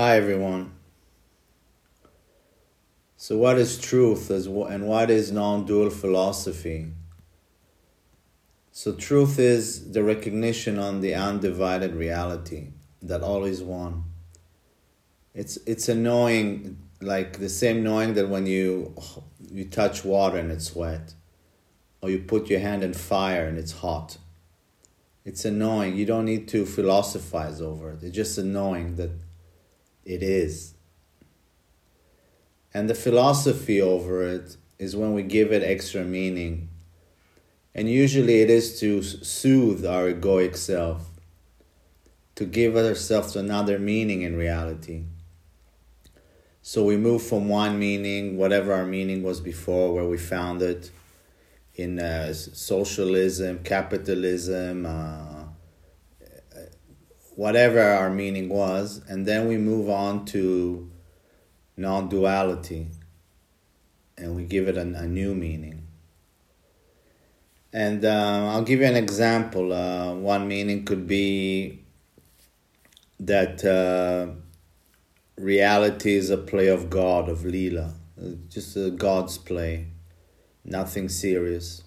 Hi, everyone. So, what is truth and what is non dual philosophy? So, truth is the recognition on the undivided reality that all is one. It's, it's a knowing, like the same knowing that when you, you touch water and it's wet, or you put your hand in fire and it's hot. It's a knowing. You don't need to philosophize over it. It's just a knowing that it is. And the philosophy over it is when we give it extra meaning. And usually it is to soothe our egoic self, to give ourselves another meaning in reality. So we move from one meaning, whatever our meaning was before, where we found it, in uh, socialism, capitalism, uh, whatever our meaning was, and then we move on to non duality and we give it a, a new meaning. And uh, I'll give you an example. Uh, one meaning could be that uh, reality is a play of God, of Leela, just a God's play nothing serious,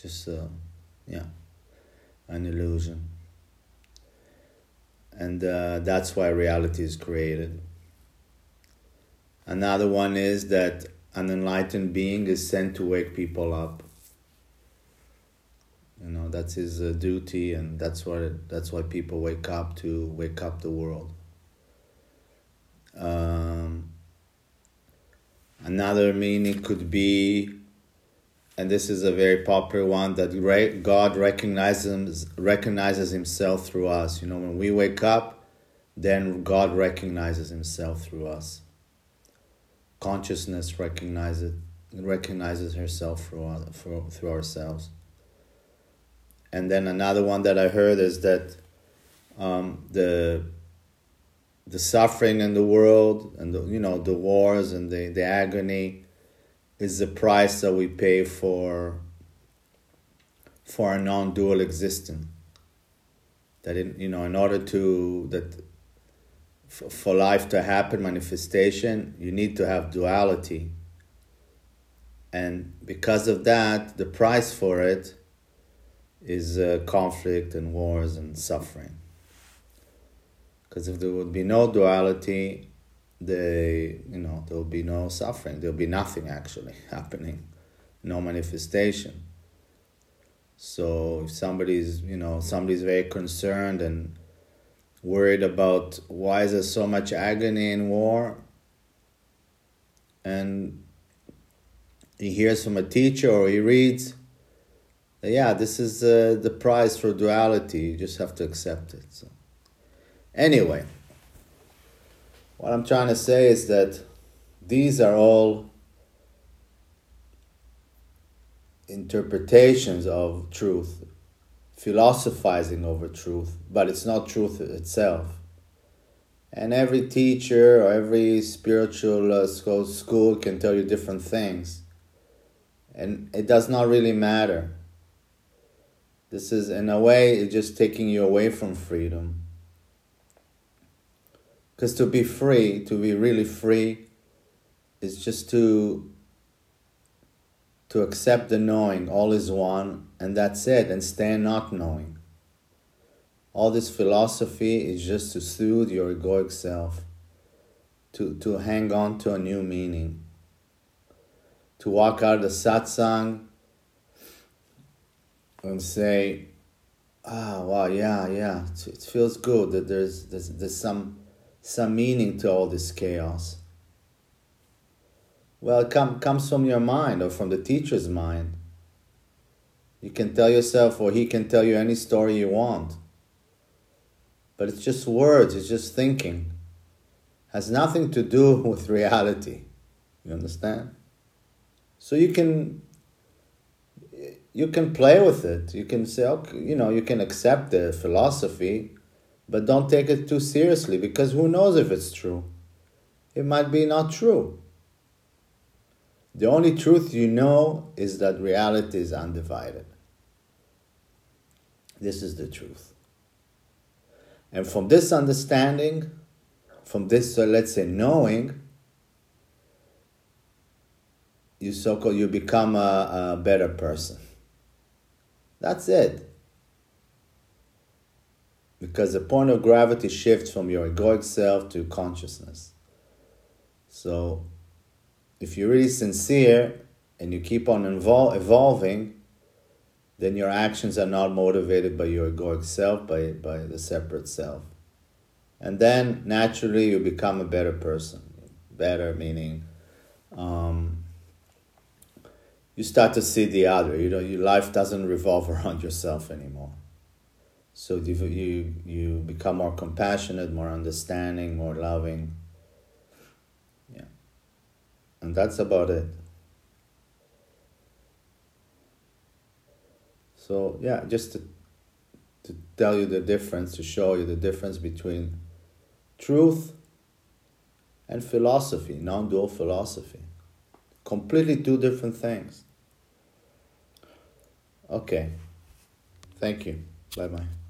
just uh, yeah, an illusion. And uh, that's why reality is created. Another one is that an enlightened being is sent to wake people up. You know that's his uh, duty, and that's why that's why people wake up to wake up the world. Um, another meaning could be and this is a very popular one that God recognizes recognizes Himself through us. You know, when we wake up, then God recognizes Himself through us. Consciousness recognizes recognizes herself through through, ourselves. And then another one that I heard is that um, the the suffering in the world and the, you know the wars and the, the agony is the price that we pay for for a non-dual existence. That in you know in order to that for life to happen manifestation you need to have duality. And because of that the price for it is uh, conflict and wars and suffering. Because if there would be no duality they you know there will be no suffering. There will be nothing actually happening. No manifestation. So if somebody's you know somebody's very concerned and worried about why is there so much agony in war and he hears from a teacher or he reads yeah this is uh, the price for duality. You just have to accept it so. Anyway what I'm trying to say is that these are all interpretations of truth, philosophizing over truth, but it's not truth itself. And every teacher or every spiritual uh, school can tell you different things. And it does not really matter. This is, in a way, just taking you away from freedom because to be free, to be really free, is just to to accept the knowing, all is one, and that's it, and stand not knowing. All this philosophy is just to soothe your egoic self, to, to hang on to a new meaning, to walk out of the satsang and say, ah, wow, yeah, yeah, it feels good that there's, there's, there's some some meaning to all this chaos? Well, it come, comes from your mind or from the teacher's mind. You can tell yourself, or he can tell you any story you want. But it's just words, it's just thinking. Has nothing to do with reality. You understand? So you can you can play with it. You can say, okay, you know, you can accept the philosophy but don't take it too seriously because who knows if it's true? It might be not true. The only truth you know is that reality is undivided. This is the truth. And from this understanding, from this, uh, let's say, knowing, you so called you become a, a better person. That's it. Because the point of gravity shifts from your egoic self to consciousness. So, if you're really sincere and you keep on evol- evolving, then your actions are not motivated by your egoic self, by, by the separate self. And then naturally you become a better person. Better meaning um, you start to see the other. You know, your life doesn't revolve around yourself anymore. So you, you, become more compassionate, more understanding, more loving. Yeah. And that's about it. So yeah, just to, to tell you the difference, to show you the difference between truth and philosophy, non-dual philosophy. Completely two different things. Okay. Thank you. Bye bye.